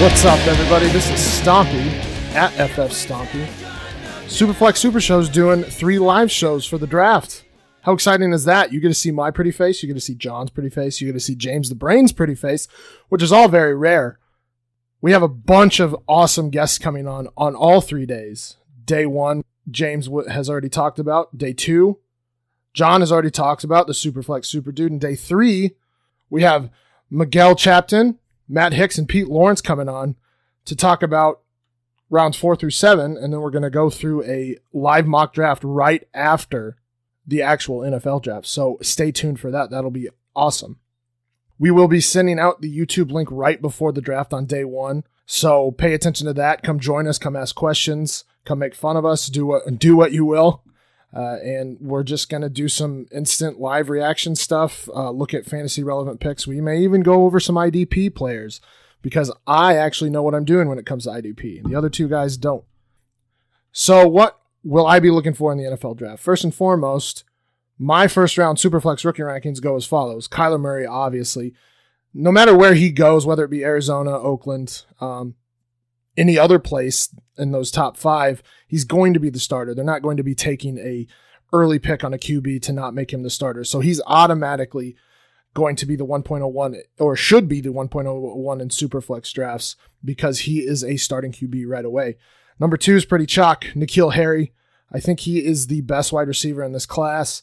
What's up, everybody? This is Stompy at FF Stompy. Superflex Super Show's doing three live shows for the draft. How exciting is that? You get to see my pretty face, you get to see John's pretty face, you get to see James the Brain's pretty face, which is all very rare. We have a bunch of awesome guests coming on on all three days. Day one, James has already talked about. Day two, John has already talked about the Superflex Super Dude. And day three, we have Miguel Chapton, Matt Hicks, and Pete Lawrence coming on to talk about rounds four through seven. And then we're going to go through a live mock draft right after the actual NFL draft. So stay tuned for that. That'll be awesome. We will be sending out the YouTube link right before the draft on day one. So pay attention to that. Come join us. Come ask questions. Come make fun of us. Do what do what you will. Uh, and we're just going to do some instant live reaction stuff, uh, look at fantasy relevant picks. We may even go over some IDP players because I actually know what I'm doing when it comes to IDP. The other two guys don't. So, what will I be looking for in the NFL draft? First and foremost, my first round Superflex rookie rankings go as follows Kyler Murray, obviously. No matter where he goes, whether it be Arizona, Oakland, um, any other place in those top five, he's going to be the starter. They're not going to be taking a early pick on a QB to not make him the starter. So he's automatically going to be the 1.01 or should be the 1.01 in Superflex drafts because he is a starting QB right away. Number two is pretty chalk. N'Keal Harry. I think he is the best wide receiver in this class.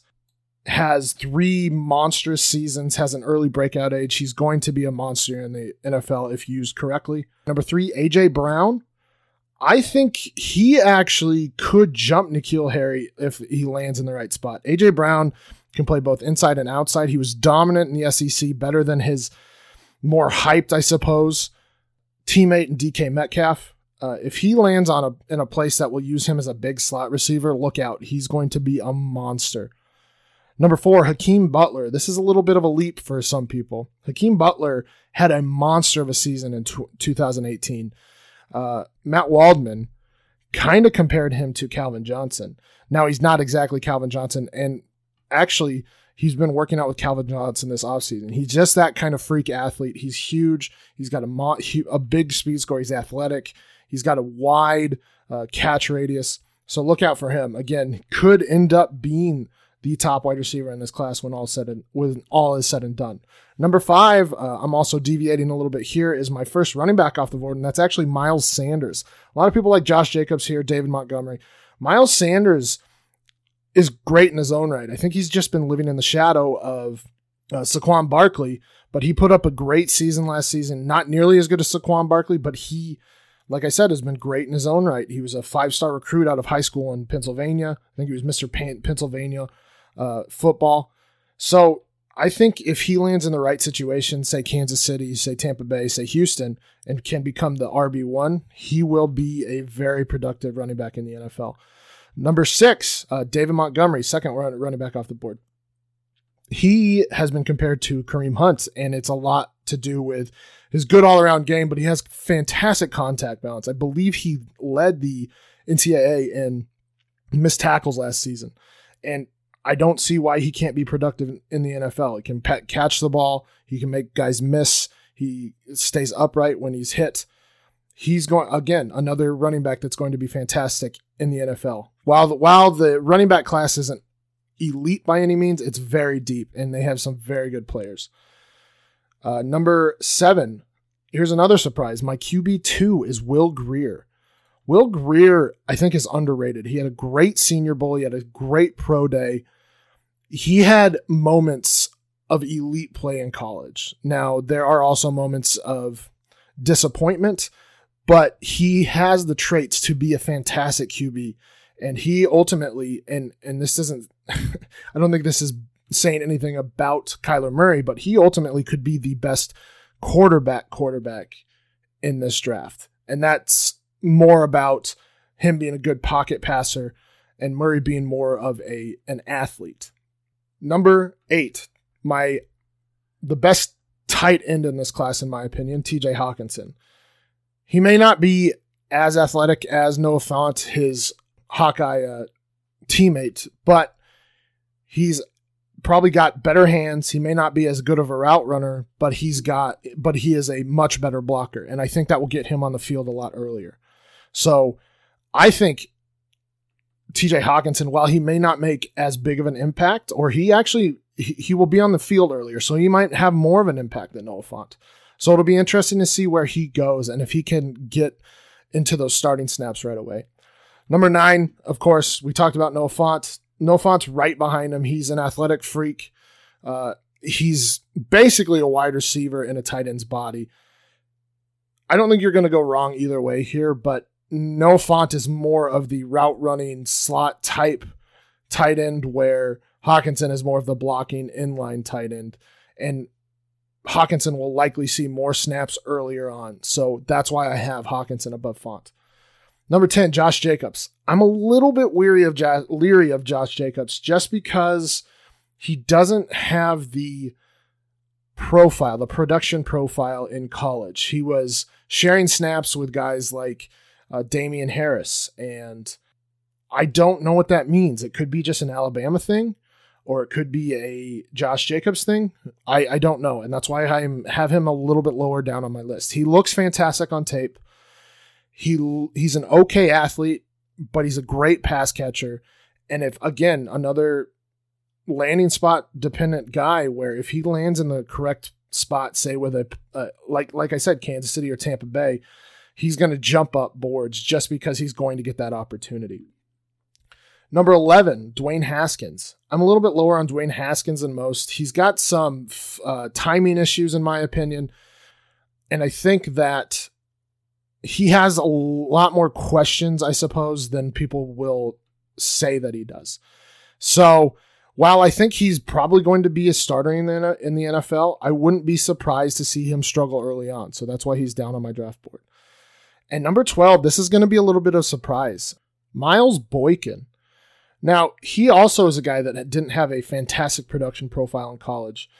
Has three monstrous seasons, has an early breakout age. He's going to be a monster in the NFL if used correctly. Number three, AJ Brown. I think he actually could jump N'Keal Harry if he lands in the right spot. AJ Brown can play both inside and outside. He was dominant in the SEC, better than his more hyped, I suppose, teammate and DK Metcalf. Uh, if he lands on a in a place that will use him as a big slot receiver, look out. He's going to be a monster. Number four, Hakeem Butler. This is a little bit of a leap for some people. Hakeem Butler had a monster of a season in t- 2018. Uh, Matt Waldman kind of compared him to Calvin Johnson. Now, he's not exactly Calvin Johnson, and actually, he's been working out with Calvin Johnson this offseason. He's just that kind of freak athlete. He's huge. He's got a, mo- a big speed score. He's athletic. He's got a wide uh, catch radius. So look out for him. Again, could end up being the top wide receiver in this class when all said and when all is said and done. Number five, uh, I'm also deviating a little bit here, is my first running back off the board, and that's actually Miles Sanders. A lot of people like Josh Jacobs here, David Montgomery. Miles Sanders is great in his own right. I think he's just been living in the shadow of uh, Saquon Barkley, but he put up a great season last season. Not nearly as good as Saquon Barkley, but he, like I said, has been great in his own right. He was a five star recruit out of high school in Pennsylvania. I think he was Mr. Pennsylvania uh, football. So I think if he lands in the right situation, say Kansas City, say Tampa Bay, say Houston, and can become the RB1, he will be a very productive running back in the NFL. Number six, uh, David Montgomery, second running back off the board. He has been compared to Kareem Hunt, and it's a lot to do with his good all around game, but he has fantastic contact balance. I believe he led the NCAA in missed tackles last season. And I don't see why he can't be productive in the NFL. He can pet, catch the ball. He can make guys miss. He stays upright when he's hit. He's going again another running back that's going to be fantastic in the NFL. While the, while the running back class isn't elite by any means, it's very deep, and they have some very good players. Uh, number seven. Here's another surprise. My QB two is Will Grier. Will Grier, I think, is underrated. He had a great Senior Bowl. He had a great pro day he had moments of elite play in college. Now, there are also moments of disappointment, but he has the traits to be a fantastic QB. And he ultimately, and and this doesn't, I don't think this is saying anything about Kyler Murray, but he ultimately could be the best quarterback quarterback in this draft. And that's more about him being a good pocket passer and Murray being more of a an athlete. Number eight, my the best tight end in this class, in my opinion, TJ Hockenson. He may not be as athletic as Noah Fant, his Hawkeye uh, teammate, but he's probably got better hands. He may not be as good of a route runner, but he's got but he is a much better blocker and I think that will get him on the field a lot earlier. So, I think TJ Hockenson, while he may not make as big of an impact or he actually he, will be on the field earlier, so he might have more of an impact than Noah Fant. So it'll be interesting to see where he goes and if he can get into those starting snaps right away. Number nine, of course, we talked about Noah Fant. Noah Fant's right behind him. He's an athletic freak. Uh, he's basically a wide receiver in a tight end's body. I don't think you're going to go wrong either way here, but Noah Fant is more of the route running slot type tight end, where Hockenson is more of the blocking inline tight end. And Hockenson will likely see more snaps earlier on. So that's why I have Hockenson above Fant. Number 10, Josh Jacobs. I'm a little bit weary of jo- leery of Josh Jacobs just because he doesn't have the profile, the production profile in college. He was sharing snaps with guys like uh, Damien Harris, and I don't know what that means. It could be just an Alabama thing, or it could be a Josh Jacobs thing. I, I don't know. And that's why I have him a little bit lower down on my list. He looks fantastic on tape. He he's an okay athlete, but he's a great pass catcher. And if again, another landing spot dependent guy where if he lands in the correct spot, say with a uh, like like I said, Kansas City or Tampa Bay, he's going to jump up boards just because he's going to get that opportunity. Number 11, Dwayne Haskins. I'm a little bit lower on Dwayne Haskins than most. He's got some uh, timing issues, in my opinion. And I think that he has a lot more questions, I suppose, than people will say that he does. So while I think he's probably going to be a starter in the, in the NFL, I wouldn't be surprised to see him struggle early on. So that's why he's down on my draft board. And number 12, this is going to be a little bit of a surprise. Miles Boykin. Now, he also is a guy that didn't have a fantastic production profile in college,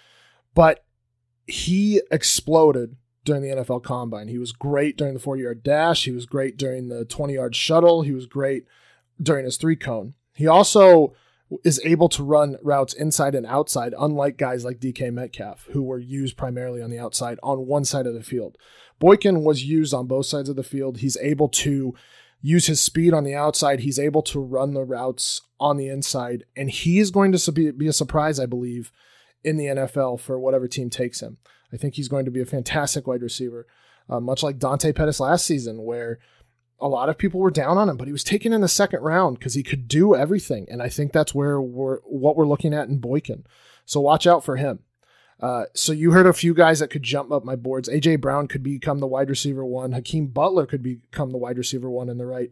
but he exploded during the NFL combine. He was great during the 40 yard dash. He was great during the 20 yard shuttle. He was great during his three cone. He also is able to run routes inside and outside, unlike guys like DK Metcalf, who were used primarily on the outside on one side of the field. Boykin was used on both sides of the field. He's able to use his speed on the outside. He's able to run the routes on the inside, and he is going to be a surprise, I believe, in the NFL for whatever team takes him. I think he's going to be a fantastic wide receiver, uh, much like Dante Pettis last season, where a lot of people were down on him, but he was taken in the second round because he could do everything, and I think that's where we're what we're looking at in Boykin. So watch out for him. Uh, so you heard a few guys that could jump up my boards. AJ Brown could become the wide receiver one. Hakeem Butler could become the wide receiver one in the right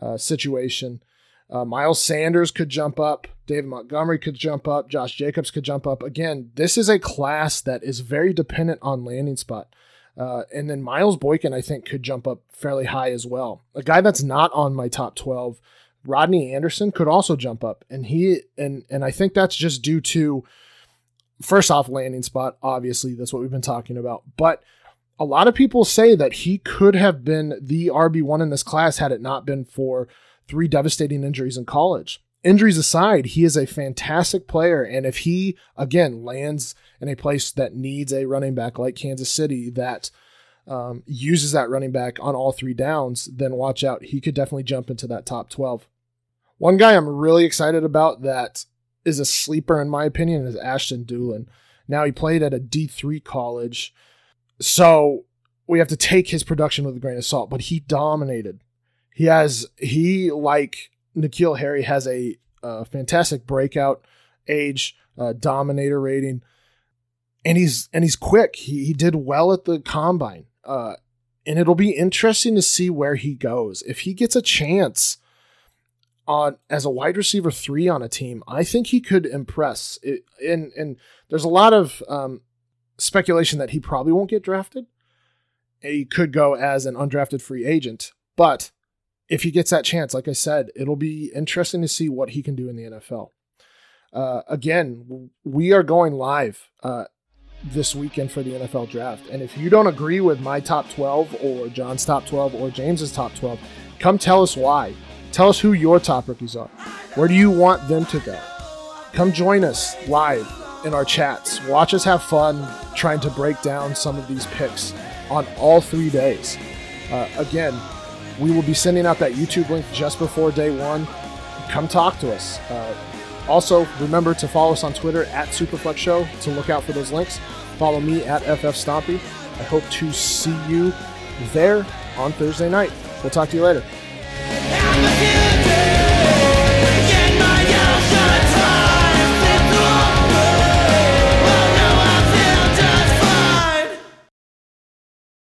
uh, situation. Uh, Miles Sanders could jump up. David Montgomery could jump up. Josh Jacobs could jump up. Again, this is a class that is very dependent on landing spot. Uh, and then Miles Boykin, I think, could jump up fairly high as well. A guy that's not on my top 12, Rodney Anderson, could also jump up. And he and and I think that's just due to first off, landing spot, obviously, that's what we've been talking about. But a lot of people say that he could have been the RB1 in this class had it not been for three devastating injuries in college. Injuries aside, he is a fantastic player. And if he, again, lands in a place that needs a running back like Kansas City that um, uses that running back on all three downs, then watch out. He could definitely jump into that top 12. One guy I'm really excited about that is a sleeper in my opinion is Ashton Dulin. Now he played at a D3 college, so we have to take his production with a grain of salt. But he dominated. He has he like N'Keal Harry has a, a fantastic breakout age, uh, dominator rating, and he's and he's quick. He he did well at the combine, uh, and it'll be interesting to see where he goes if he gets a chance on as a wide receiver three on a team, I think he could impress. It, and and there's a lot of um, speculation that he probably won't get drafted. He could go as an undrafted free agent, but if he gets that chance, like I said, it'll be interesting to see what he can do in the NFL. Uh, again, we are going live uh, this weekend for the NFL draft. And if you don't agree with my top 12 or John's top 12 or James's top 12, come tell us why. Tell us who your top rookies are. Where do you want them to go? come join us live in our chats. Watch us have fun trying to break down some of these picks on all three days. Uh, again, we will be sending out that YouTube link just before day one. Come talk to us. Uh, also, remember to follow us on Twitter at Superflex Show to look out for those links. Follow me at FF Stompy. I hope to see you there on Thursday night. We'll talk to you later.